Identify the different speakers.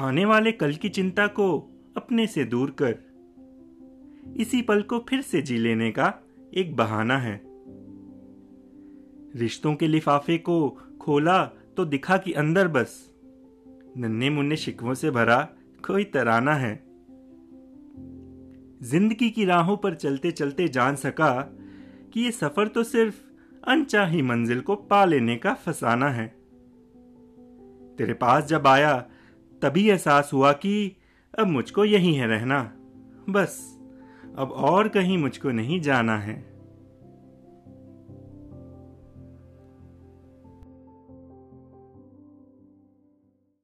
Speaker 1: आने वाले कल की चिंता को अपने से दूर कर। इसी पल को फिर से जी लेने का एक बहाना है। रिश्तों के लिफाफे को खोला तो दिखा कि अंदर बस। नन्हे मुन्ने शिकवों से भरा कोई तराना है। ज़िंदगी की राहों पर चलते चलते जान सका कि ये सफ़र तो सिर्फ़ अनचाही मंजिल को पा लेने का फसाना है। तेरे पास जब आया तभी एहसास हुआ कि अब मुझको यहीं है रहना। बस, अब और कहीं मुझको नहीं जाना है।